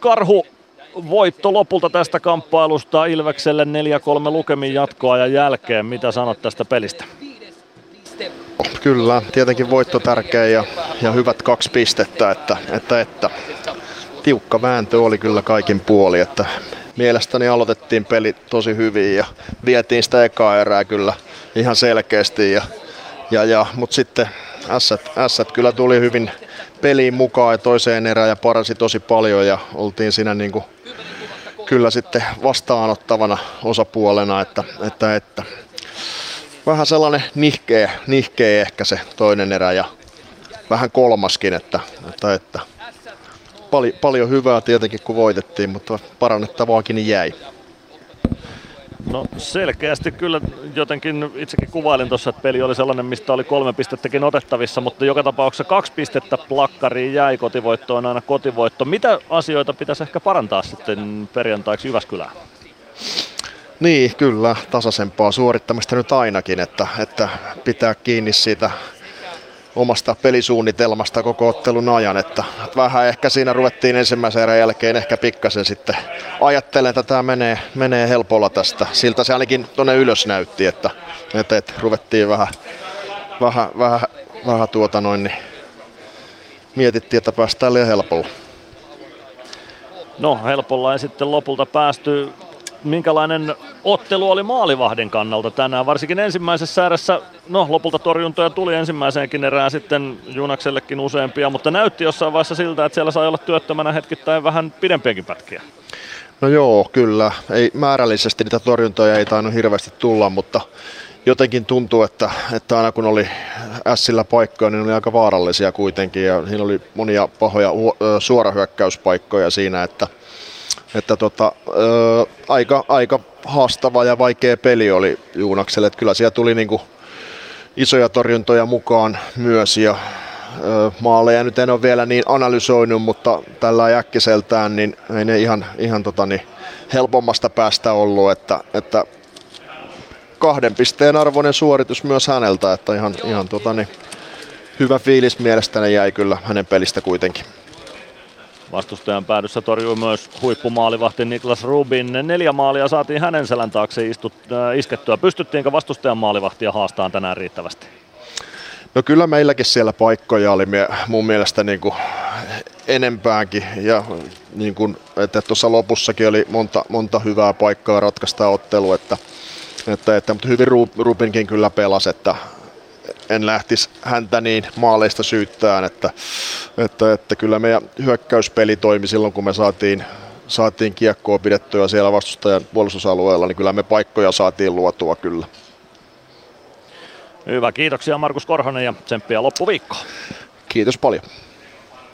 Karhu voitto lopulta tästä kamppailusta Ilvekselle 4-3 lukemin jatkoa ja jälkeen. Mitä sanot tästä pelistä? Kyllä, tietenkin voitto tärkeä ja, ja hyvät kaksi pistettä, että, että, että tiukka vääntö oli kyllä kaikin puoli, että mielestäni aloitettiin peli tosi hyvin ja vietiin sitä ekaa erää kyllä ihan selkeästi. Ja, ja, ja, Mutta sitten ässät, ässät kyllä tuli hyvin peliin mukaan ja toiseen erään ja paransi tosi paljon ja oltiin siinä niin kuin kyllä sitten vastaanottavana osapuolena, että, että, että vähän sellainen nihkeä, nihkeä ehkä se toinen erä ja vähän kolmaskin, että, että, että Pal- paljon hyvää tietenkin kun voitettiin, mutta parannettavaakin jäi. No selkeästi kyllä jotenkin itsekin kuvailin tuossa, että peli oli sellainen, mistä oli kolme pistettäkin otettavissa, mutta joka tapauksessa kaksi pistettä plakkariin jäi kotivoittoon aina kotivoitto. Mitä asioita pitäisi ehkä parantaa sitten perjantaiksi Jyväskylään? Niin, kyllä, tasaisempaa suorittamista nyt ainakin, että, että pitää kiinni siitä omasta pelisuunnitelmasta koko ottelun ajan, että vähän ehkä siinä ruvettiin ensimmäisen erän jälkeen ehkä pikkasen sitten ajattelen, että tämä menee, menee helpolla tästä. Siltä se ainakin tuonne ylös näytti, että, että, että ruvettiin vähän, vähän, vähän, vähän tuota noin, niin mietittiin, että päästään liian helpolla. No helpolla ei sitten lopulta päästy minkälainen ottelu oli maalivahdin kannalta tänään, varsinkin ensimmäisessä erässä, no lopulta torjuntoja tuli ensimmäiseenkin erään sitten Junaksellekin useampia, mutta näytti jossain vaiheessa siltä, että siellä sai olla työttömänä hetkittäin vähän pidempiäkin pätkiä. No joo, kyllä. Ei, määrällisesti niitä torjuntoja ei tainnut hirveästi tulla, mutta jotenkin tuntuu, että, että aina kun oli Sillä paikkoja, niin oli aika vaarallisia kuitenkin ja siinä oli monia pahoja suorahyökkäyspaikkoja siinä, että – että tota, ö, aika, aika haastava ja vaikea peli oli Juunakselle. Että kyllä siellä tuli niinku isoja torjuntoja mukaan myös ja ö, maaleja nyt en ole vielä niin analysoinut, mutta tällä äkkiseltään niin ei ne ihan, ihan tota, niin helpommasta päästä ollut, että, että kahden pisteen arvoinen suoritus myös häneltä, että ihan, ihan tota, niin, hyvä fiilis mielestäni jäi kyllä hänen pelistä kuitenkin. Vastustajan päädyssä torjui myös huippumaalivahti Niklas Rubin. Neljä maalia saatiin hänen selän taakse istut, äh, iskettyä. Pystyttiinkö vastustajan maalivahtia haastaan tänään riittävästi? No kyllä meilläkin siellä paikkoja oli mun mielestä niin kuin enempäänkin ja niin kuin, että tuossa lopussakin oli monta, monta hyvää paikkaa ratkaista ottelu, että, että, että mutta hyvin Rubinkin kyllä pelasi, että, en lähtisi häntä niin maaleista syyttään, että, että, että kyllä meidän hyökkäyspeli toimi silloin, kun me saatiin, saatiin kiekkoa pidettyä siellä vastustajan puolustusalueella, niin kyllä me paikkoja saatiin luotua kyllä. Hyvä, kiitoksia Markus Korhonen ja tsemppiä loppuviikkoa. Kiitos paljon.